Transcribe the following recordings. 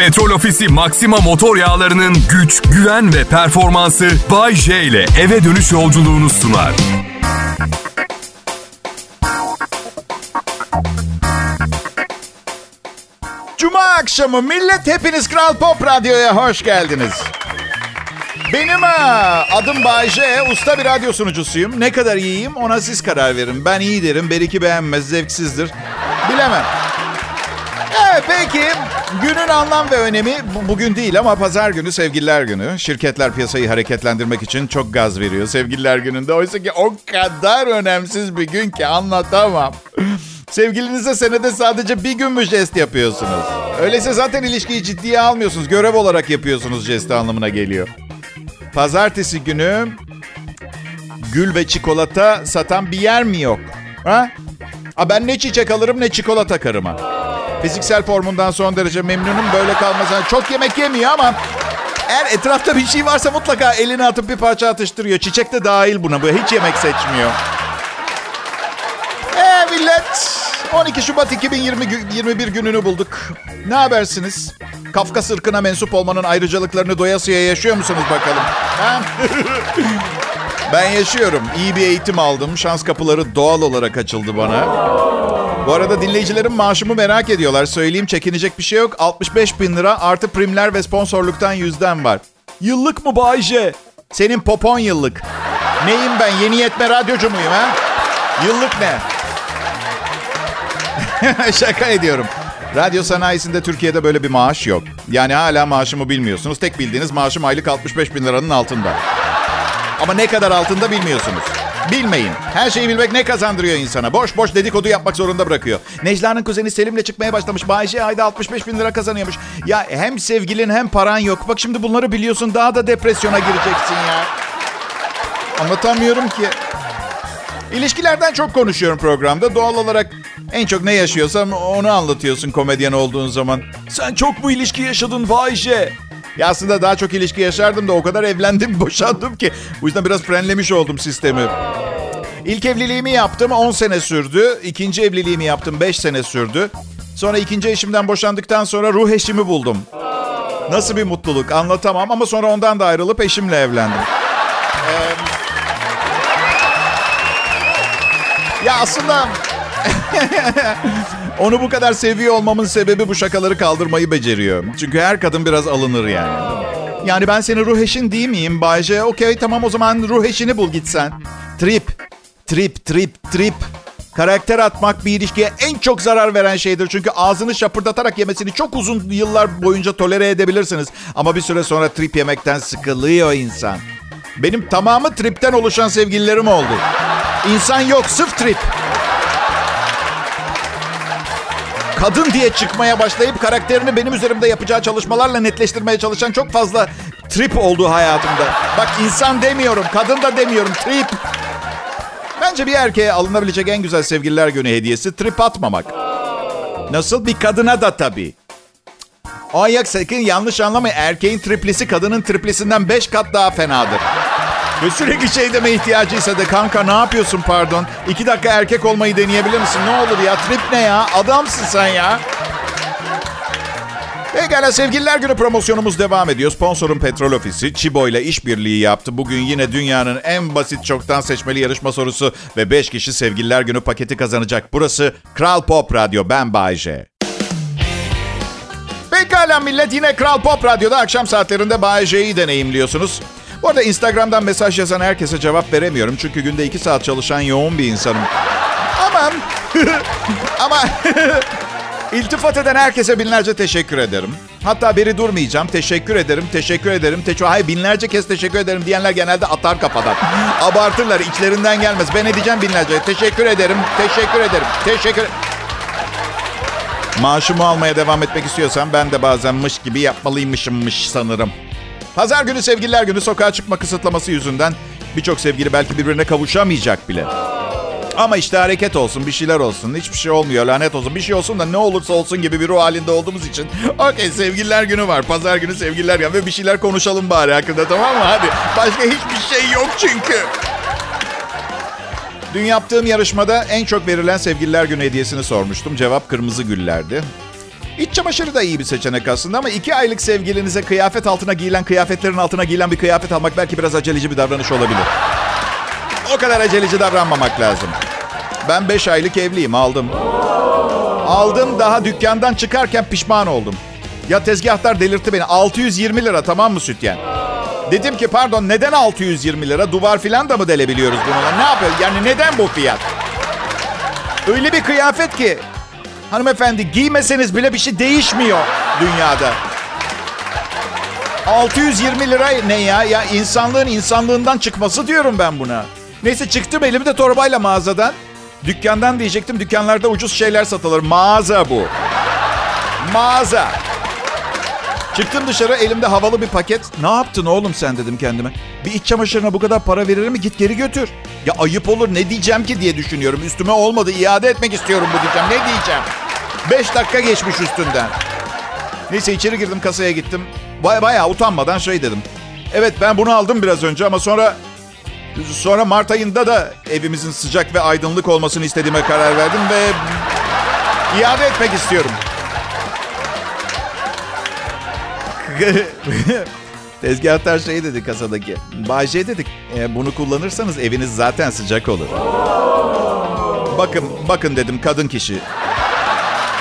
Petrol Ofisi Maxima motor yağlarının güç, güven ve performansı Bay J ile eve dönüş yolculuğunu sunar. Cuma akşamı millet hepiniz Kral Pop Radyo'ya hoş geldiniz. Benim ha, adım Bayce, usta bir radyo sunucusuyum. Ne kadar iyiyim ona siz karar verin. Ben iyi derim, belki beğenmez, zevksizdir. Bilemem. Evet peki, günün anlam ve önemi bu- bugün değil ama pazar günü sevgililer günü. Şirketler piyasayı hareketlendirmek için çok gaz veriyor sevgililer gününde. Oysa ki o kadar önemsiz bir gün ki anlatamam. Sevgilinize senede sadece bir gün mü jest yapıyorsunuz? Öyleyse zaten ilişkiyi ciddiye almıyorsunuz. Görev olarak yapıyorsunuz jesti anlamına geliyor. Pazartesi günü gül ve çikolata satan bir yer mi yok? Ha? Aa, ben ne çiçek alırım ne çikolata karıma. Fiziksel formundan son derece memnunum. Böyle kalmasına çok yemek yemiyor ama eğer etrafta bir şey varsa mutlaka elini atıp bir parça atıştırıyor. Çiçek de dahil buna. Bu hiç yemek seçmiyor. Ee millet 12 Şubat 2021 gününü bulduk. Ne habersiniz? Kafkas ırkına mensup olmanın ayrıcalıklarını doyasıya yaşıyor musunuz bakalım? Ben yaşıyorum. İyi bir eğitim aldım. Şans kapıları doğal olarak açıldı bana. Bu arada dinleyicilerim maaşımı merak ediyorlar. Söyleyeyim çekinecek bir şey yok. 65 bin lira artı primler ve sponsorluktan yüzden var. Yıllık mı Bayce? Senin popon yıllık. Neyim ben? Yeni yetme radyocu muyum ha? Yıllık ne? Şaka ediyorum. Radyo sanayisinde Türkiye'de böyle bir maaş yok. Yani hala maaşımı bilmiyorsunuz. Tek bildiğiniz maaşım aylık 65 bin liranın altında. Ama ne kadar altında bilmiyorsunuz. Bilmeyin. Her şeyi bilmek ne kazandırıyor insana? Boş boş dedikodu yapmak zorunda bırakıyor. Necla'nın kuzeni Selim'le çıkmaya başlamış. Bayşe ayda 65 bin lira kazanıyormuş. Ya hem sevgilin hem paran yok. Bak şimdi bunları biliyorsun daha da depresyona gireceksin ya. Anlatamıyorum ki. İlişkilerden çok konuşuyorum programda. Doğal olarak en çok ne yaşıyorsam onu anlatıyorsun komedyen olduğun zaman. Sen çok mu ilişki yaşadın Bayşe? Ya aslında daha çok ilişki yaşardım da o kadar evlendim, boşandım ki. Bu yüzden biraz frenlemiş oldum sistemi. İlk evliliğimi yaptım 10 sene sürdü. İkinci evliliğimi yaptım 5 sene sürdü. Sonra ikinci eşimden boşandıktan sonra ruh eşimi buldum. Nasıl bir mutluluk anlatamam ama sonra ondan da ayrılıp eşimle evlendim. Ya aslında onu bu kadar seviyor olmamın sebebi bu şakaları kaldırmayı beceriyor. Çünkü her kadın biraz alınır yani. Yani ben senin ruh eşin değil miyim Bayce? Okey tamam o zaman ruh eşini bul gitsen. Trip, trip, trip, trip. Karakter atmak bir ilişkiye en çok zarar veren şeydir. Çünkü ağzını şapırdatarak yemesini çok uzun yıllar boyunca tolere edebilirsiniz. Ama bir süre sonra trip yemekten sıkılıyor insan. Benim tamamı tripten oluşan sevgililerim oldu. İnsan yok, sırf trip. Kadın diye çıkmaya başlayıp karakterini benim üzerimde yapacağı çalışmalarla netleştirmeye çalışan çok fazla trip oldu hayatımda. Bak insan demiyorum, kadın da demiyorum, trip. Bence bir erkeğe alınabilecek en güzel sevgililer günü hediyesi trip atmamak. Nasıl? Bir kadına da tabii. Ayak sakın yanlış anlamayın. Erkeğin triplisi kadının triplisinden 5 kat daha fenadır. Ve sürekli şey deme ihtiyacıysa da kanka ne yapıyorsun pardon? İki dakika erkek olmayı deneyebilir misin? Ne olur ya trip ne ya? Adamsın sen ya. Pekala sevgililer günü promosyonumuz devam ediyor. Sponsorum Petrol Ofisi Çibo ile işbirliği yaptı. Bugün yine dünyanın en basit çoktan seçmeli yarışma sorusu ve 5 kişi sevgililer günü paketi kazanacak. Burası Kral Pop Radyo. Ben Bayece. Pekala millet yine Kral Pop Radyo'da akşam saatlerinde Bay J'yi deneyimliyorsunuz. Bu arada Instagram'dan mesaj yazan herkese cevap veremiyorum. Çünkü günde 2 saat çalışan yoğun bir insanım. Ama ama iltifat eden herkese binlerce teşekkür ederim. Hatta biri durmayacağım. Teşekkür ederim, teşekkür ederim. Teşekkür, hayır binlerce kez teşekkür ederim diyenler genelde atar kafadan. Abartırlar, içlerinden gelmez. Ben edeceğim binlerce. Teşekkür ederim, teşekkür ederim, teşekkür Maaşımı almaya devam etmek istiyorsam ben de bazen mış gibi yapmalıymışımmış sanırım. Pazar günü sevgililer günü sokağa çıkma kısıtlaması yüzünden birçok sevgili belki birbirine kavuşamayacak bile. Ama işte hareket olsun, bir şeyler olsun. Hiçbir şey olmuyor, lanet olsun. Bir şey olsun da ne olursa olsun gibi bir ruh halinde olduğumuz için. Okey, sevgililer günü var. Pazar günü sevgililer günü ve bir şeyler konuşalım bari hakkında tamam mı? Hadi. Başka hiçbir şey yok çünkü. Dün yaptığım yarışmada en çok verilen sevgililer günü hediyesini sormuştum. Cevap kırmızı güllerdi. İç çamaşırı da iyi bir seçenek aslında ama iki aylık sevgilinize kıyafet altına giyilen, kıyafetlerin altına giyilen bir kıyafet almak belki biraz aceleci bir davranış olabilir. O kadar aceleci davranmamak lazım. Ben 5 aylık evliyim aldım. Aldım daha dükkandan çıkarken pişman oldum. Ya tezgahtar delirtti beni. 620 lira tamam mı sütyen? Dedim ki pardon neden 620 lira? Duvar filan da mı delebiliyoruz bununla? Ne yapıyor? Yani neden bu fiyat? Öyle bir kıyafet ki hanımefendi giymeseniz bile bir şey değişmiyor dünyada. 620 lira ne ya? Ya insanlığın insanlığından çıkması diyorum ben buna. Neyse çıktım elimde torbayla mağazadan. Dükkandan diyecektim. Dükkanlarda ucuz şeyler satılır. Mağaza bu. Mağaza. Çıktım dışarı elimde havalı bir paket. Ne yaptın oğlum sen dedim kendime. Bir iç çamaşırına bu kadar para verir mi? Git geri götür. Ya ayıp olur ne diyeceğim ki diye düşünüyorum. Üstüme olmadı iade etmek istiyorum bu diyeceğim. Ne diyeceğim? Beş dakika geçmiş üstünden. Neyse içeri girdim kasaya gittim. Baya baya utanmadan şey dedim. Evet ben bunu aldım biraz önce ama sonra Sonra Mart ayında da evimizin sıcak ve aydınlık olmasını istediğime karar verdim ve iade etmek istiyorum. Tezgahtar şey dedi kasadaki. Bayce dedik. E, bunu kullanırsanız eviniz zaten sıcak olur. Bakın, bakın dedim kadın kişi.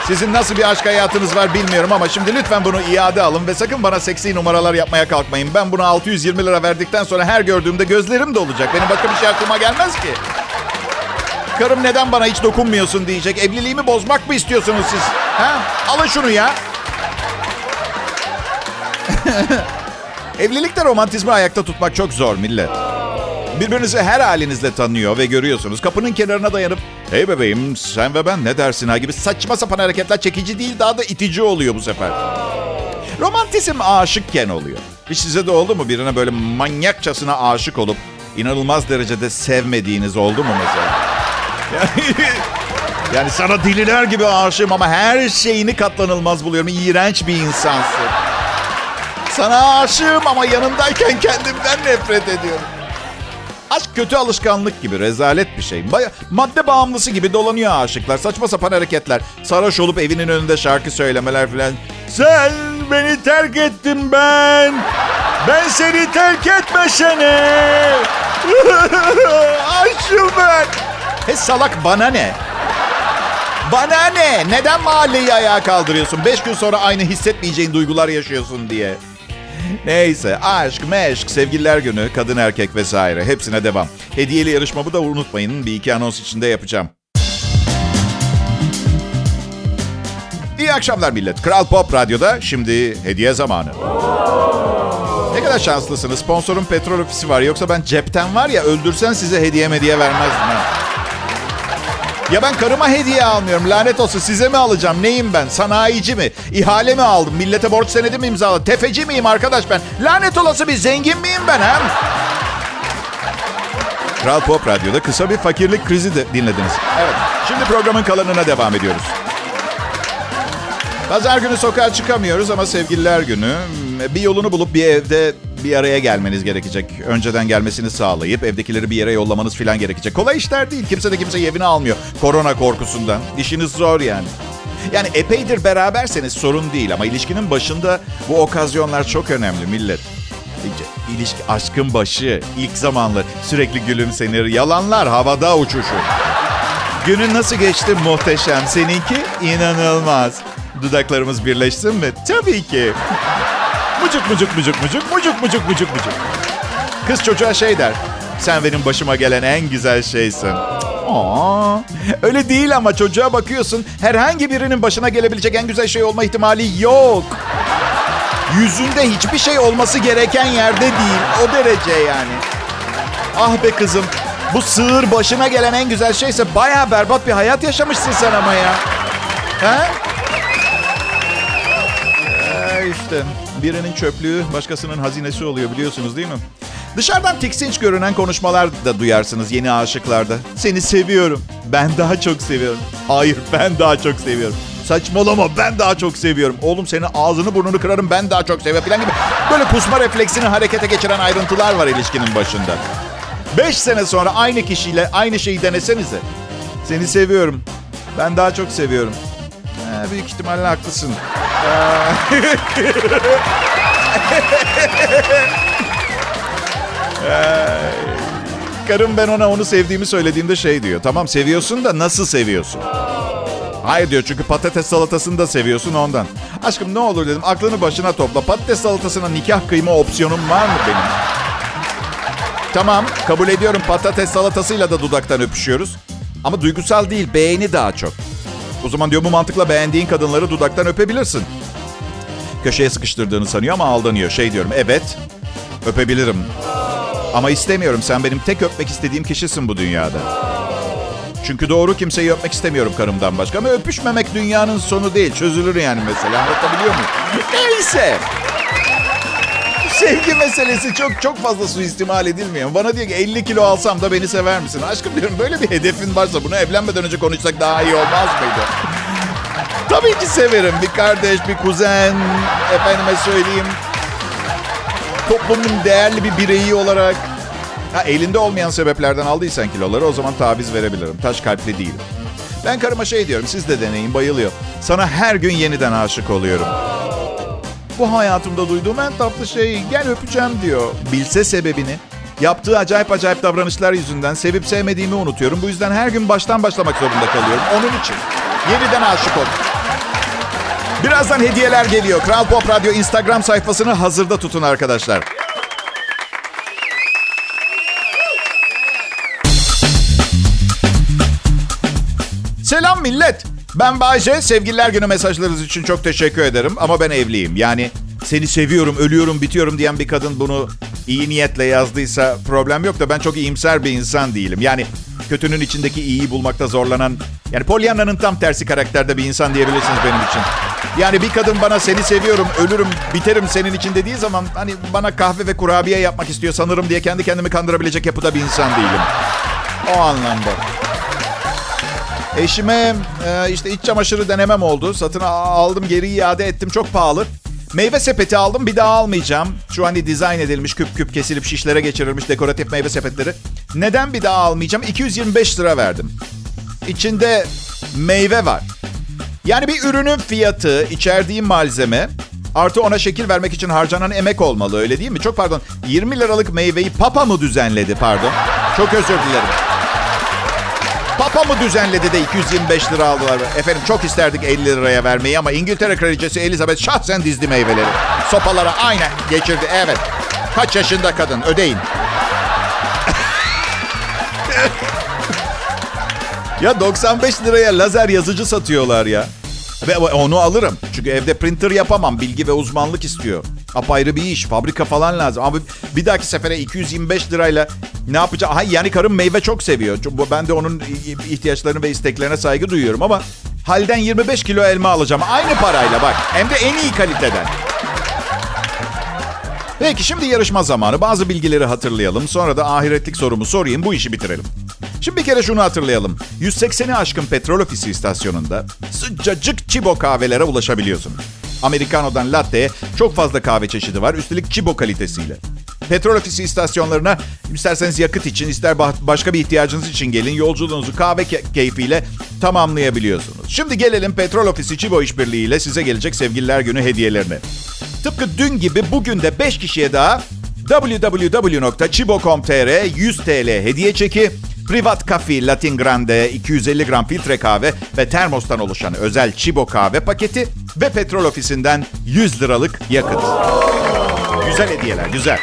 Sizin nasıl bir aşk hayatınız var bilmiyorum ama şimdi lütfen bunu iade alın ve sakın bana seksi numaralar yapmaya kalkmayın. Ben buna 620 lira verdikten sonra her gördüğümde gözlerim de olacak. Benim başka bir şey aklıma gelmez ki. Karım neden bana hiç dokunmuyorsun diyecek. Evliliğimi bozmak mı istiyorsunuz siz? Ha? Alın şunu ya. Evlilikte romantizmi ayakta tutmak çok zor millet. Birbirinizi her halinizle tanıyor ve görüyorsunuz. Kapının kenarına dayanıp hey bebeğim sen ve ben ne dersin ha gibi saçma sapan hareketler çekici değil daha da itici oluyor bu sefer. Romantizm aşıkken oluyor. Hiç size de oldu mu birine böyle manyakçasına aşık olup inanılmaz derecede sevmediğiniz oldu mu mesela? Yani, sana deliler gibi aşığım ama her şeyini katlanılmaz buluyorum. İğrenç bir insansın. Sana aşığım ama yanındayken kendimden nefret ediyorum. Aşk kötü alışkanlık gibi rezalet bir şey. Baya, madde bağımlısı gibi dolanıyor aşıklar. Saçma sapan hareketler. Sarhoş olup evinin önünde şarkı söylemeler filan. Sen beni terk ettin ben. Ben seni terk etmesene. Aşığım ben. He salak bana ne? Bana ne? Neden mahalleyi ayağa kaldırıyorsun? Beş gün sonra aynı hissetmeyeceğin duygular yaşıyorsun diye. Neyse aşk, meşk, sevgililer günü, kadın erkek vesaire hepsine devam. Hediyeli yarışmamı da unutmayın. Bir iki anons içinde yapacağım. İyi akşamlar millet. Kral Pop Radyo'da şimdi hediye zamanı. Ne kadar şanslısınız. Sponsorun petrol ofisi var. Yoksa ben cepten var ya öldürsen size hediye hediye vermezdim. Ya ben karıma hediye almıyorum. Lanet olsun size mi alacağım? Neyim ben? Sanayici mi? İhale mi aldım? Millete borç senedi mi imzaladım? Tefeci miyim arkadaş ben? Lanet olası bir zengin miyim ben hem? Kral Pop Radyo'da kısa bir fakirlik krizi de dinlediniz. Evet. Şimdi programın kalanına devam ediyoruz. Pazar günü sokağa çıkamıyoruz ama sevgililer günü. Bir yolunu bulup bir evde bir araya gelmeniz gerekecek. Önceden gelmesini sağlayıp evdekileri bir yere yollamanız falan gerekecek. Kolay işler değil. Kimse de kimseyi evine almıyor. Korona korkusundan. İşiniz zor yani. Yani epeydir beraberseniz sorun değil ama ilişkinin başında bu okazyonlar çok önemli millet. İlişki aşkın başı, ilk zamanlar sürekli gülümsenir, yalanlar havada uçuşur. Günün nasıl geçti muhteşem. Seninki inanılmaz. Dudaklarımız birleşsin mi? Tabii ki. Mucuk mucuk mucuk mucuk mucuk mucuk mucuk mucuk. Kız çocuğa şey der. Sen benim başıma gelen en güzel şeysin. Aa, öyle değil ama çocuğa bakıyorsun. Herhangi birinin başına gelebilecek en güzel şey olma ihtimali yok. Yüzünde hiçbir şey olması gereken yerde değil. O derece yani. Ah be kızım. Bu sığır başına gelen en güzel şeyse baya berbat bir hayat yaşamışsın sen ama ya. Ha? Ee, işte birinin çöplüğü başkasının hazinesi oluyor biliyorsunuz değil mi? Dışarıdan tiksinç görünen konuşmalar da duyarsınız yeni aşıklarda. Seni seviyorum. Ben daha çok seviyorum. Hayır ben daha çok seviyorum. Saçmalama ben daha çok seviyorum. Oğlum senin ağzını burnunu kırarım ben daha çok seviyorum falan gibi. Böyle kusma refleksini harekete geçiren ayrıntılar var ilişkinin başında. Beş sene sonra aynı kişiyle aynı şeyi denesenize. Seni seviyorum. Ben daha çok seviyorum. Ee, büyük ihtimalle haklısın. Ee, karım ben ona onu sevdiğimi söylediğimde şey diyor. Tamam seviyorsun da nasıl seviyorsun? Hayır diyor çünkü patates salatasını da seviyorsun ondan. Aşkım ne olur dedim aklını başına topla. Patates salatasına nikah kıyma opsiyonum var mı benim? Tamam kabul ediyorum patates salatasıyla da dudaktan öpüşüyoruz. Ama duygusal değil beğeni daha çok. O zaman diyor bu mantıkla beğendiğin kadınları dudaktan öpebilirsin. Köşeye sıkıştırdığını sanıyor ama aldanıyor. Şey diyorum evet öpebilirim. Ama istemiyorum sen benim tek öpmek istediğim kişisin bu dünyada. Çünkü doğru kimseyi öpmek istemiyorum karımdan başka. Ama öpüşmemek dünyanın sonu değil. Çözülür yani mesela. Anlatabiliyor muyum? Neyse. Sevgi meselesi çok çok fazla suistimal edilmiyor. Bana diyor ki 50 kilo alsam da beni sever misin? Aşkım diyorum böyle bir hedefin varsa bunu evlenmeden önce konuşsak daha iyi olmaz mıydı? Tabii ki severim. Bir kardeş, bir kuzen, efendime söyleyeyim. Toplumun değerli bir bireyi olarak. Ha, elinde olmayan sebeplerden aldıysan kiloları o zaman taviz verebilirim. Taş kalpli değilim. Ben karıma şey diyorum, siz de deneyin, bayılıyor. Sana her gün yeniden aşık oluyorum. Bu hayatımda duyduğum en tatlı şey, gel öpeceğim diyor. Bilse sebebini. Yaptığı acayip acayip davranışlar yüzünden sevip sevmediğimi unutuyorum. Bu yüzden her gün baştan başlamak zorunda kalıyorum. Onun için. Yeniden aşık oldum. Birazdan hediyeler geliyor. Kral Pop Radyo Instagram sayfasını hazırda tutun arkadaşlar. Selam millet. Ben Bayce. Sevgililer günü mesajlarınız için çok teşekkür ederim. Ama ben evliyim. Yani seni seviyorum, ölüyorum, bitiyorum diyen bir kadın bunu iyi niyetle yazdıysa problem yok da ben çok iyimser bir insan değilim. Yani kötünün içindeki iyiyi bulmakta zorlanan... Yani Pollyanna'nın tam tersi karakterde bir insan diyebilirsiniz benim için. Yani bir kadın bana seni seviyorum, ölürüm, biterim senin için dediği zaman... Hani bana kahve ve kurabiye yapmak istiyor sanırım diye kendi kendimi kandırabilecek yapıda bir insan değilim. O anlamda. Eşime e, işte iç çamaşırı denemem oldu. Satın aldım geri iade ettim çok pahalı. Meyve sepeti aldım bir daha almayacağım. Şu hani dizayn edilmiş küp küp kesilip şişlere geçirilmiş dekoratif meyve sepetleri. Neden bir daha almayacağım? 225 lira verdim. İçinde meyve var. Yani bir ürünün fiyatı, içerdiği malzeme artı ona şekil vermek için harcanan emek olmalı öyle değil mi? Çok pardon 20 liralık meyveyi papa mı düzenledi pardon? Çok özür dilerim. Papa mı düzenledi de 225 lira aldılar? Efendim çok isterdik 50 liraya vermeyi ama İngiltere Kraliçesi Elizabeth şahsen dizdi meyveleri. Sopalara aynen geçirdi. Evet. Kaç yaşında kadın? Ödeyin. ya 95 liraya lazer yazıcı satıyorlar ya. Ve onu alırım. Çünkü evde printer yapamam. Bilgi ve uzmanlık istiyor. Apayrı bir iş. Fabrika falan lazım. Ama bir dahaki sefere 225 lirayla ne yapacağım? Ha, yani karım meyve çok seviyor. Ben de onun ihtiyaçlarına ve isteklerine saygı duyuyorum ama halden 25 kilo elma alacağım. Aynı parayla bak. Hem de en iyi kaliteden. Peki şimdi yarışma zamanı. Bazı bilgileri hatırlayalım. Sonra da ahiretlik sorumu sorayım. Bu işi bitirelim. Şimdi bir kere şunu hatırlayalım. 180'i aşkın petrol ofisi istasyonunda sıcacık çibo kahvelere ulaşabiliyorsunuz. Americano'dan latte'ye çok fazla kahve çeşidi var. Üstelik çibo kalitesiyle. Petrol ofisi istasyonlarına isterseniz yakıt için ister başka bir ihtiyacınız için gelin yolculuğunuzu kahve ke- keyfiyle tamamlayabiliyorsunuz. Şimdi gelelim petrol ofisi Çibo işbirliğiyle size gelecek sevgililer günü hediyelerine. Tıpkı dün gibi bugün de 5 kişiye daha www.chibo.com.tr 100 TL hediye çeki, Privat Cafe Latin Grande 250 gram filtre kahve ve termostan oluşan özel Chibo kahve paketi ve petrol ofisinden 100 liralık yakıt. Güzel hediyeler, güzel.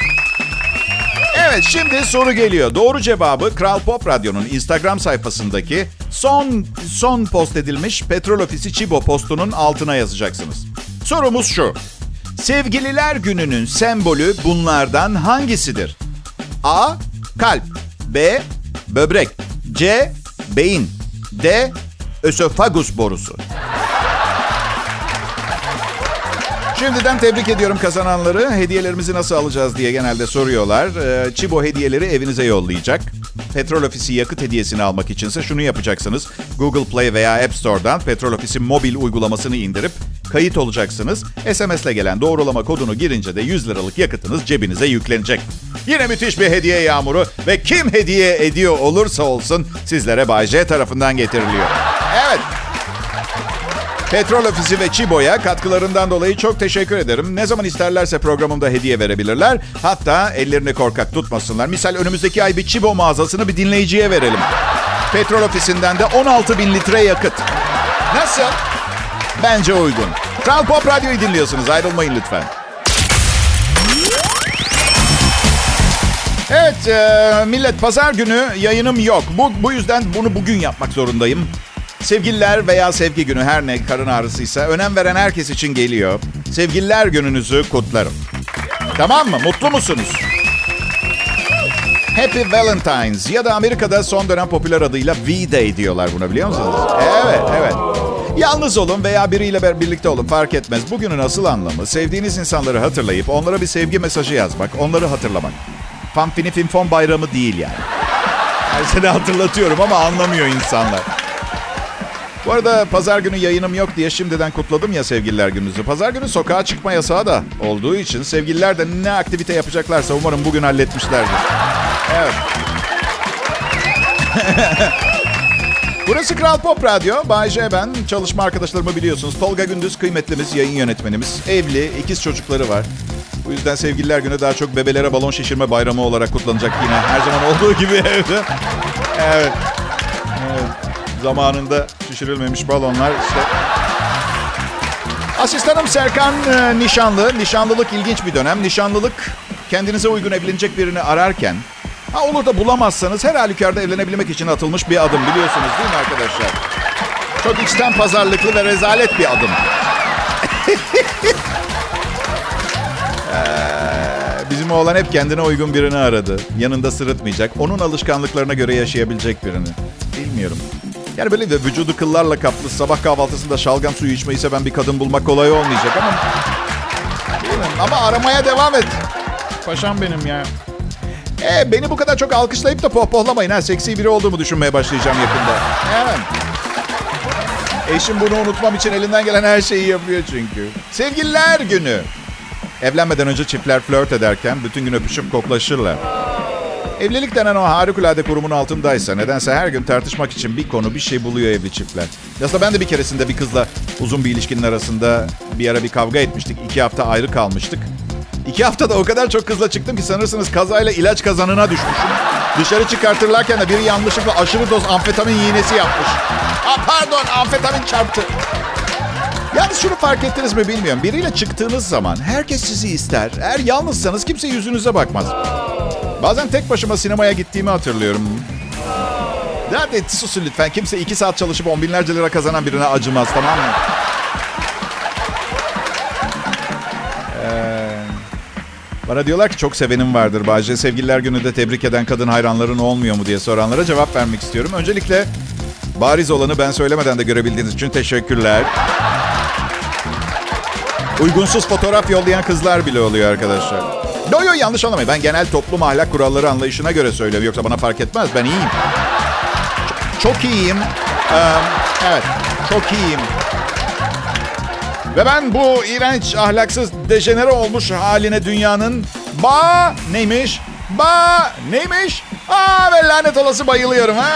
Evet şimdi soru geliyor. Doğru cevabı Kral Pop Radyo'nun Instagram sayfasındaki son son post edilmiş Petrol Ofisi Chibo postunun altına yazacaksınız. Sorumuz şu. Sevgililer gününün sembolü bunlardan hangisidir? A. Kalp B. Böbrek C. Beyin D. Ösofagus borusu Şimdiden tebrik ediyorum kazananları. Hediyelerimizi nasıl alacağız diye genelde soruyorlar. Ee, Çibo hediyeleri evinize yollayacak. Petrol Ofisi yakıt hediyesini almak içinse şunu yapacaksınız. Google Play veya App Store'dan Petrol Ofisi mobil uygulamasını indirip kayıt olacaksınız. SMS'le gelen doğrulama kodunu girince de 100 liralık yakıtınız cebinize yüklenecek. Yine müthiş bir hediye yağmuru ve kim hediye ediyor olursa olsun sizlere Bay J tarafından getiriliyor. Evet. Petrol Ofisi ve Çibo'ya katkılarından dolayı çok teşekkür ederim. Ne zaman isterlerse programımda hediye verebilirler. Hatta ellerini korkak tutmasınlar. Misal önümüzdeki ay bir Çibo mağazasını bir dinleyiciye verelim. Petrol Ofisi'nden de 16 bin litre yakıt. Nasıl? Bence uygun. Kral Pop Radyo'yu dinliyorsunuz. Ayrılmayın lütfen. Evet e, millet pazar günü yayınım yok. Bu, bu yüzden bunu bugün yapmak zorundayım. Sevgililer veya sevgi günü her ne karın ağrısıysa önem veren herkes için geliyor. Sevgililer gününüzü kutlarım. Tamam mı? Mutlu musunuz? Happy Valentine's ya da Amerika'da son dönem popüler adıyla V-Day diyorlar buna biliyor musunuz? Evet, evet. Yalnız olun veya biriyle birlikte olun fark etmez. Bugünün asıl anlamı sevdiğiniz insanları hatırlayıp onlara bir sevgi mesajı yazmak, onları hatırlamak. Fanfini Finfon bayramı değil yani. Her sene hatırlatıyorum ama anlamıyor insanlar. Bu arada pazar günü yayınım yok diye şimdiden kutladım ya sevgililer gününüzü. Pazar günü sokağa çıkma yasağı da olduğu için sevgililer de ne aktivite yapacaklarsa umarım bugün halletmişlerdir. Evet. Burası Kral Pop Radyo. Bay J ben. Çalışma arkadaşlarımı biliyorsunuz. Tolga Gündüz kıymetlimiz, yayın yönetmenimiz. Evli, ikiz çocukları var. Bu yüzden sevgililer günü daha çok bebelere balon şişirme bayramı olarak kutlanacak yine. Her zaman olduğu gibi evde. Evet. Zamanında şişirilmemiş balonlar işte. Asistanım Serkan e, nişanlı. Nişanlılık ilginç bir dönem. Nişanlılık kendinize uygun evlenecek birini ararken Ha olur da bulamazsanız her halükarda evlenebilmek için atılmış bir adım biliyorsunuz değil mi arkadaşlar? Çok içten pazarlıklı ve rezalet bir adım. ee, bizim oğlan hep kendine uygun birini aradı. Yanında sırıtmayacak. Onun alışkanlıklarına göre yaşayabilecek birini. Bilmiyorum. Yani böyle de vücudu kıllarla kaplı sabah kahvaltısında şalgam suyu içmeyi seven bir kadın bulmak kolay olmayacak ama... Ama aramaya devam et. Paşam benim ya. E, beni bu kadar çok alkışlayıp da pohpohlamayın. Ha. Seksi biri olduğumu düşünmeye başlayacağım yakında. Evet. Eşim bunu unutmam için elinden gelen her şeyi yapıyor çünkü. Sevgililer günü. Evlenmeden önce çiftler flört ederken bütün gün öpüşüp koklaşırlar. Evlilik denen o harikulade kurumun altındaysa nedense her gün tartışmak için bir konu bir şey buluyor evli çiftler. Aslında ben de bir keresinde bir kızla uzun bir ilişkinin arasında bir ara bir kavga etmiştik. İki hafta ayrı kalmıştık. İki haftada o kadar çok kızla çıktım ki sanırsınız kazayla ilaç kazanına düşmüşüm. Dışarı çıkartırlarken de biri yanlışlıkla aşırı doz amfetamin iğnesi yapmış. Aa, pardon amfetamin çarptı. Yalnız şunu fark ettiniz mi bilmiyorum. Biriyle çıktığınız zaman herkes sizi ister. Eğer yalnızsanız kimse yüzünüze bakmaz. Bazen tek başıma sinemaya gittiğimi hatırlıyorum. Hadi susun lütfen. Kimse iki saat çalışıp on binlerce lira kazanan birine acımaz tamam mı? Bana diyorlar ki çok sevenim vardır Bahçe. Sevgililer gününde tebrik eden kadın hayranların olmuyor mu diye soranlara cevap vermek istiyorum. Öncelikle bariz olanı ben söylemeden de görebildiğiniz için teşekkürler. Uygunsuz fotoğraf yollayan kızlar bile oluyor arkadaşlar. Yo yo yanlış anlamayın. Ben genel toplum ahlak kuralları anlayışına göre söylüyorum. Yoksa bana fark etmez. Ben iyiyim. Çok, çok iyiyim. Ee, evet. Çok iyiyim. Ve ben bu iğrenç, ahlaksız, dejenere olmuş haline dünyanın ba neymiş? Ba neymiş? Aa ve lanet olası bayılıyorum.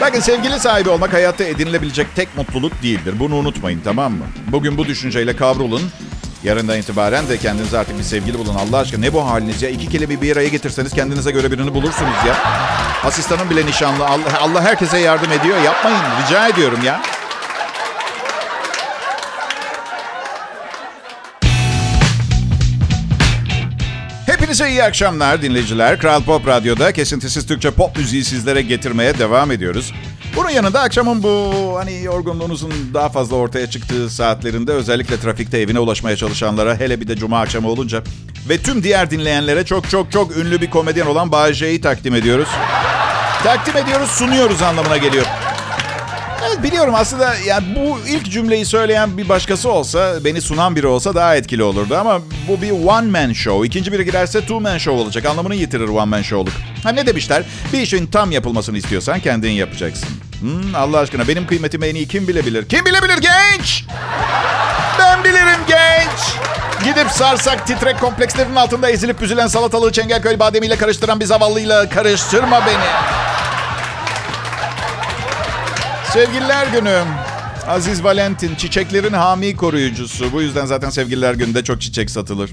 Bakın sevgili sahibi olmak hayatta edinilebilecek tek mutluluk değildir. Bunu unutmayın tamam mı? Bugün bu düşünceyle kavrulun. Yarından itibaren de kendinize artık bir sevgili bulun. Allah aşkına ne bu haliniz ya? İki kelime bir araya getirseniz kendinize göre birini bulursunuz ya. Asistanım bile nişanlı. Allah, Allah herkese yardım ediyor. Yapmayın rica ediyorum ya. Hepinize iyi akşamlar dinleyiciler. Kral Pop Radyo'da kesintisiz Türkçe pop müziği sizlere getirmeye devam ediyoruz. Bunun yanında akşamın bu hani yorgunluğunuzun daha fazla ortaya çıktığı saatlerinde özellikle trafikte evine ulaşmaya çalışanlara hele bir de cuma akşamı olunca ve tüm diğer dinleyenlere çok çok çok ünlü bir komedyen olan Bayece'yi takdim ediyoruz. Takdim ediyoruz, sunuyoruz anlamına geliyor. Evet biliyorum aslında yani bu ilk cümleyi söyleyen bir başkası olsa, beni sunan biri olsa daha etkili olurdu ama bu bir one man show. İkinci biri girerse two man show olacak. Anlamını yitirir one man show'luk. Ha ne demişler? Bir işin tam yapılmasını istiyorsan kendin yapacaksın. Hmm, Allah aşkına benim kıymetimi en iyi kim bilebilir? Kim bilebilir genç? Ben bilirim genç. Gidip sarsak titrek komplekslerinin altında ezilip büzülen salatalığı Çengelköy bademiyle karıştıran bir zavallıyla karıştırma beni. Sevgililer günü. Aziz Valentin çiçeklerin hami koruyucusu. Bu yüzden zaten sevgililer gününde çok çiçek satılır.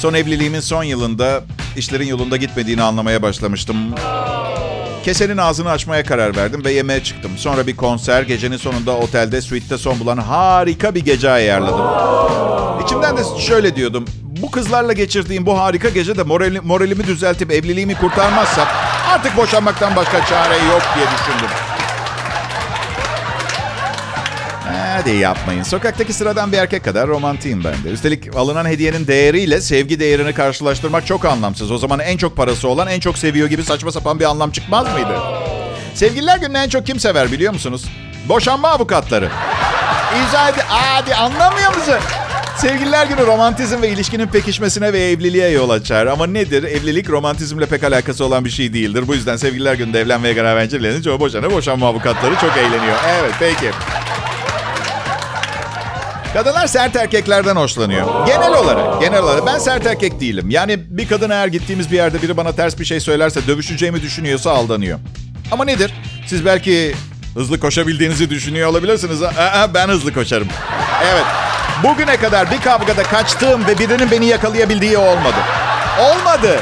Son evliliğimin son yılında işlerin yolunda gitmediğini anlamaya başlamıştım. Kesenin ağzını açmaya karar verdim ve yemeğe çıktım. Sonra bir konser, gecenin sonunda otelde, suite'de son bulan harika bir gece ayarladım. İçimden de şöyle diyordum. Bu kızlarla geçirdiğim bu harika gece de morali, moralimi düzeltip evliliğimi kurtarmazsa artık boşanmaktan başka çare yok diye düşündüm. Hadi yapmayın. Sokaktaki sıradan bir erkek kadar romantiyim ben de. Üstelik alınan hediyenin değeriyle sevgi değerini karşılaştırmak çok anlamsız. O zaman en çok parası olan en çok seviyor gibi saçma sapan bir anlam çıkmaz mıydı? Sevgililer gününü en çok kim sever biliyor musunuz? Boşanma avukatları. İzah edin. Hadi anlamıyor musun? Sevgililer günü romantizm ve ilişkinin pekişmesine ve evliliğe yol açar. Ama nedir? Evlilik romantizmle pek alakası olan bir şey değildir. Bu yüzden sevgililer gününde evlenmeye karar verince çoğu boşanır. Boşanma avukatları çok eğleniyor. Evet peki. Kadınlar sert erkeklerden hoşlanıyor. Genel olarak, genel olarak ben sert erkek değilim. Yani bir kadın eğer gittiğimiz bir yerde biri bana ters bir şey söylerse, dövüşeceğimi düşünüyorsa aldanıyor. Ama nedir? Siz belki hızlı koşabildiğinizi düşünüyor olabilirsiniz. Aa, ben hızlı koşarım. Evet. Bugüne kadar bir kavgada kaçtığım ve birinin beni yakalayabildiği olmadı. Olmadı.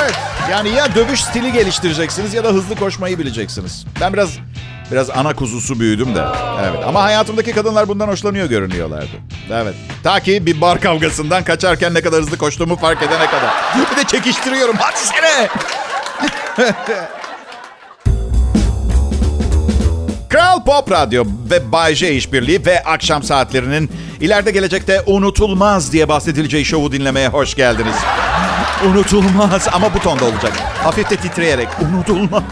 Evet. Yani ya dövüş stili geliştireceksiniz ya da hızlı koşmayı bileceksiniz. Ben biraz Biraz ana kuzusu büyüdüm de. Evet ama hayatımdaki kadınlar bundan hoşlanıyor görünüyorlardı. Evet. Ta ki bir bar kavgasından kaçarken ne kadar hızlı koştuğumu fark edene kadar. Bir de çekiştiriyorum. Hadi sene. Kral Pop Radyo ve Bay J işbirliği ve akşam saatlerinin ileride gelecekte unutulmaz diye bahsedileceği şovu dinlemeye hoş geldiniz. Unutulmaz ama bu tonda olacak. Hafif de titreyerek unutulmaz.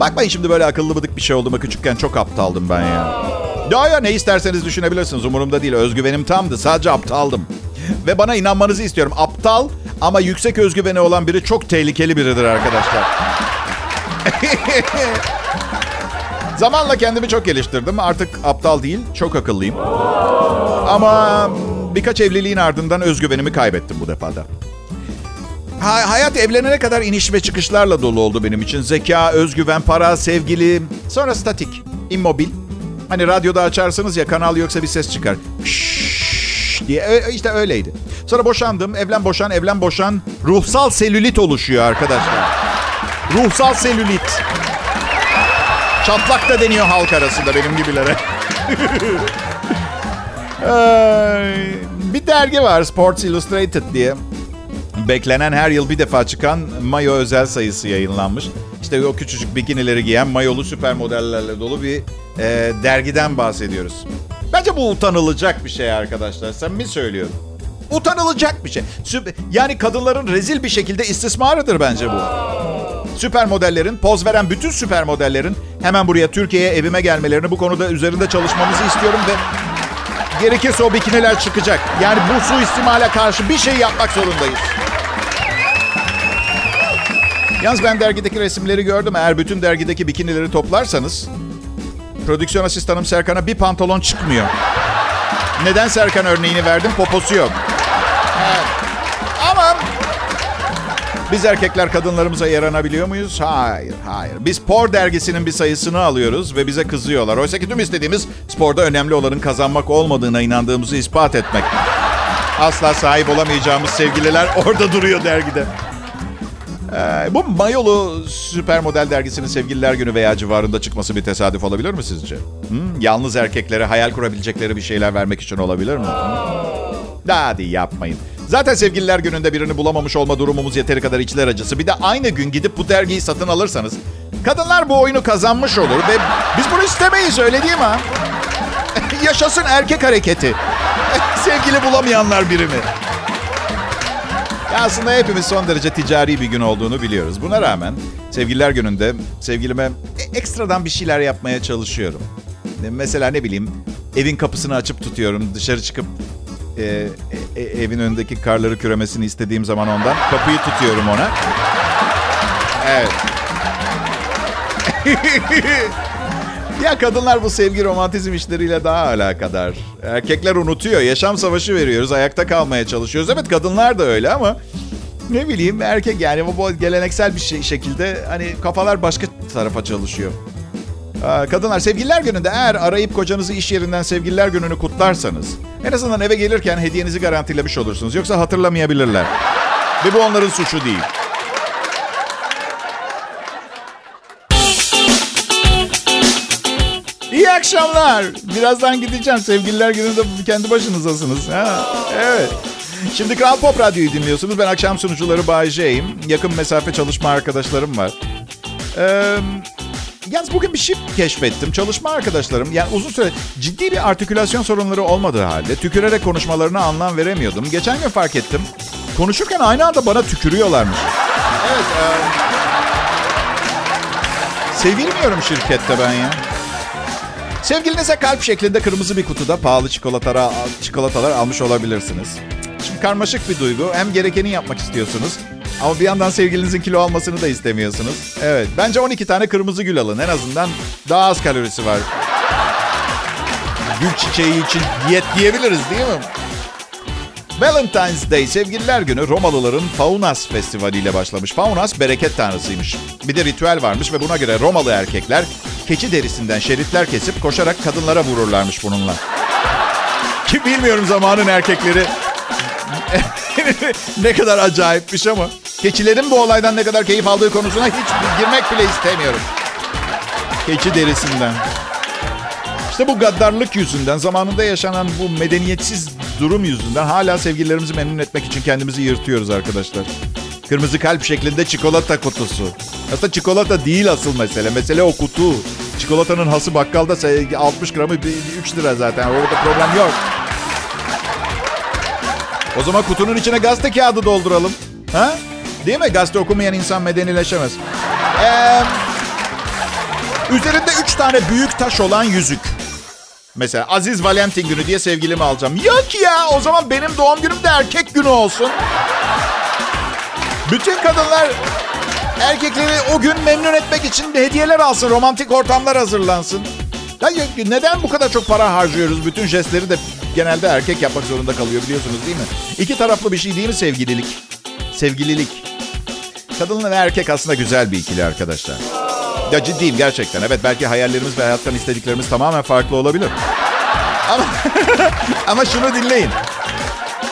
Bakmayın şimdi böyle akıllı bıdık bir şey oldu mu küçükken çok aptaldım ben ya. Ya ya ne isterseniz düşünebilirsiniz umurumda değil. Özgüvenim tamdı sadece aptaldım. Ve bana inanmanızı istiyorum. Aptal ama yüksek özgüveni olan biri çok tehlikeli biridir arkadaşlar. Zamanla kendimi çok geliştirdim. Artık aptal değil, çok akıllıyım. Ama birkaç evliliğin ardından özgüvenimi kaybettim bu defada. Ha, hayat evlenene kadar iniş ve çıkışlarla dolu oldu benim için. Zeka, özgüven, para, sevgili. Sonra statik, immobil. Hani radyoda açarsınız ya kanal yoksa bir ses çıkar. Şşş diye işte öyleydi. Sonra boşandım. Evlen boşan, evlen boşan. Ruhsal selülit oluşuyor arkadaşlar. Ruhsal selülit. Çatlak da deniyor halk arasında benim gibilere. bir dergi var Sports Illustrated diye. Beklenen her yıl bir defa çıkan mayo özel sayısı yayınlanmış. İşte o küçücük bikinileri giyen mayolu süper modellerle dolu bir e, dergiden bahsediyoruz. Bence bu utanılacak bir şey arkadaşlar. Sen mi söylüyorum? Utanılacak bir şey. Yani kadınların rezil bir şekilde istismarıdır bence bu. Süper modellerin, poz veren bütün süper modellerin hemen buraya Türkiye'ye evime gelmelerini bu konuda üzerinde çalışmamızı istiyorum ve gerekirse o bikiniler çıkacak. Yani bu su istimale karşı bir şey yapmak zorundayız. Yalnız ben dergideki resimleri gördüm. Eğer bütün dergideki bikinileri toplarsanız prodüksiyon asistanım Serkan'a bir pantolon çıkmıyor. Neden Serkan örneğini verdim? Poposu yok. Evet. Ama biz erkekler kadınlarımıza yaranabiliyor muyuz? Hayır, hayır. Biz Spor dergisinin bir sayısını alıyoruz ve bize kızıyorlar. Oysa ki tüm istediğimiz sporda önemli olanın kazanmak olmadığına inandığımızı ispat etmek. Asla sahip olamayacağımız sevgililer orada duruyor dergide. Ee, bu mayolu süper model dergisinin sevgililer günü veya civarında çıkması bir tesadüf olabilir mi sizce? Hmm, yalnız erkeklere hayal kurabilecekleri bir şeyler vermek için olabilir mi? Hmm. Hadi yapmayın. Zaten sevgililer gününde birini bulamamış olma durumumuz yeteri kadar içler acısı. Bir de aynı gün gidip bu dergiyi satın alırsanız kadınlar bu oyunu kazanmış olur ve biz bunu istemeyiz öyle değil mi? Yaşasın erkek hareketi. Sevgili bulamayanlar birimi. Ya aslında hepimiz son derece ticari bir gün olduğunu biliyoruz. Buna rağmen sevgililer gününde sevgilime e, ekstradan bir şeyler yapmaya çalışıyorum. Mesela ne bileyim evin kapısını açıp tutuyorum. Dışarı çıkıp e, e, evin önündeki karları küremesini istediğim zaman ondan kapıyı tutuyorum ona. Evet. ya kadınlar bu sevgi romantizm işleriyle daha alakadar. Erkekler unutuyor. Yaşam savaşı veriyoruz. Ayakta kalmaya çalışıyoruz. Evet kadınlar da öyle ama ne bileyim erkek yani bu geleneksel bir şey, şekilde hani kafalar başka tarafa çalışıyor. Kadınlar sevgililer gününde eğer arayıp kocanızı iş yerinden sevgililer gününü kutlarsanız en azından eve gelirken hediyenizi garantilemiş olursunuz. Yoksa hatırlamayabilirler. Ve bu onların suçu değil. İyi akşamlar. Birazdan gideceğim. Sevgililer gününde kendi başınızdasınız. Ha, evet. Şimdi Kral Pop Radyo'yu dinliyorsunuz. Ben akşam sunucuları Bay J'yim. Yakın mesafe çalışma arkadaşlarım var. Ee, yalnız bugün bir şey keşfettim. Çalışma arkadaşlarım yani uzun süre ciddi bir artikülasyon sorunları olmadığı halde tükürerek konuşmalarına anlam veremiyordum. Geçen gün fark ettim. Konuşurken aynı anda bana tükürüyorlarmış. Evet. E, sevilmiyorum şirkette ben ya. Sevgilinize kalp şeklinde kırmızı bir kutuda pahalı çikolatalar, çikolatalar almış olabilirsiniz. Şimdi karmaşık bir duygu. Hem gerekeni yapmak istiyorsunuz. Ama bir yandan sevgilinizin kilo almasını da istemiyorsunuz. Evet. Bence 12 tane kırmızı gül alın. En azından daha az kalorisi var. Gül çiçeği için diyet diyebiliriz değil mi? Valentine's Day sevgililer günü Romalıların Faunas Festivali ile başlamış. Faunas bereket tanrısıymış. Bir de ritüel varmış ve buna göre Romalı erkekler keçi derisinden şeritler kesip koşarak kadınlara vururlarmış bununla. Ki bilmiyorum zamanın erkekleri ne kadar acayipmiş ama. Keçilerin bu olaydan ne kadar keyif aldığı konusuna hiç girmek bile istemiyorum. Keçi derisinden. İşte bu gaddarlık yüzünden, zamanında yaşanan bu medeniyetsiz durum yüzünden hala sevgililerimizi memnun etmek için kendimizi yırtıyoruz arkadaşlar. Kırmızı kalp şeklinde çikolata kutusu. Aslında çikolata değil asıl mesele. Mesele o kutu. Çikolatanın hası bakkalda 60 gramı 3 lira zaten. Orada problem yok. O zaman kutunun içine gazete kağıdı dolduralım. Ha? Değil mi? Gazete okumayan insan medenileşemez. Ee, üzerinde üç tane büyük taş olan yüzük. Mesela Aziz Valentin günü diye sevgilimi alacağım. Yok ya o zaman benim doğum günüm de erkek günü olsun. Bütün kadınlar erkekleri o gün memnun etmek için hediyeler alsın. Romantik ortamlar hazırlansın. Ya neden bu kadar çok para harcıyoruz? Bütün jestleri de genelde erkek yapmak zorunda kalıyor biliyorsunuz değil mi? İki taraflı bir şey değil mi sevgililik? Sevgililik. Kadınla ve erkek aslında güzel bir ikili arkadaşlar. Ya ciddiyim gerçekten. Evet belki hayallerimiz ve hayattan istediklerimiz tamamen farklı olabilir. Ama, ama şunu dinleyin.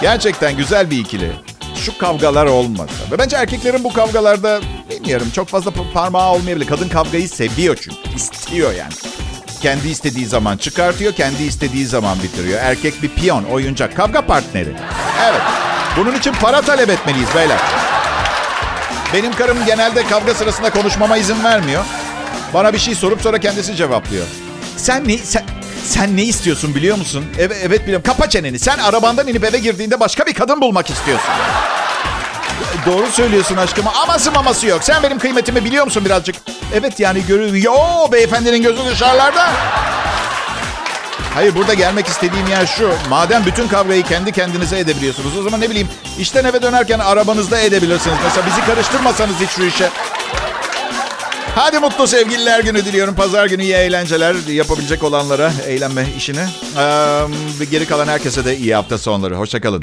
Gerçekten güzel bir ikili. Şu kavgalar olmasa. Ve bence erkeklerin bu kavgalarda bilmiyorum çok fazla parmağı olmayabilir. Kadın kavgayı seviyor çünkü. istiyor yani. Kendi istediği zaman çıkartıyor, kendi istediği zaman bitiriyor. Erkek bir piyon, oyuncak, kavga partneri. Evet. Bunun için para talep etmeliyiz beyler. Benim karım genelde kavga sırasında konuşmama izin vermiyor. Bana bir şey sorup sonra kendisi cevaplıyor. Sen ne sen, sen ne istiyorsun biliyor musun? Evet, evet biliyorum. Kapa çeneni. Sen arabandan inip eve girdiğinde başka bir kadın bulmak istiyorsun. Doğru söylüyorsun aşkım. Aması maması yok. Sen benim kıymetimi biliyor musun birazcık? Evet yani görüyor. Yo beyefendinin gözü dışarılarda. Hayır burada gelmek istediğim yer şu. Madem bütün kavgayı kendi kendinize edebiliyorsunuz. O zaman ne bileyim işten eve dönerken arabanızda edebilirsiniz. Mesela bizi karıştırmasanız hiç şu işe. Hadi mutlu sevgililer günü diliyorum. Pazar günü iyi eğlenceler yapabilecek olanlara eğlenme işini. Ee, geri kalan herkese de iyi hafta sonları. Hoşçakalın.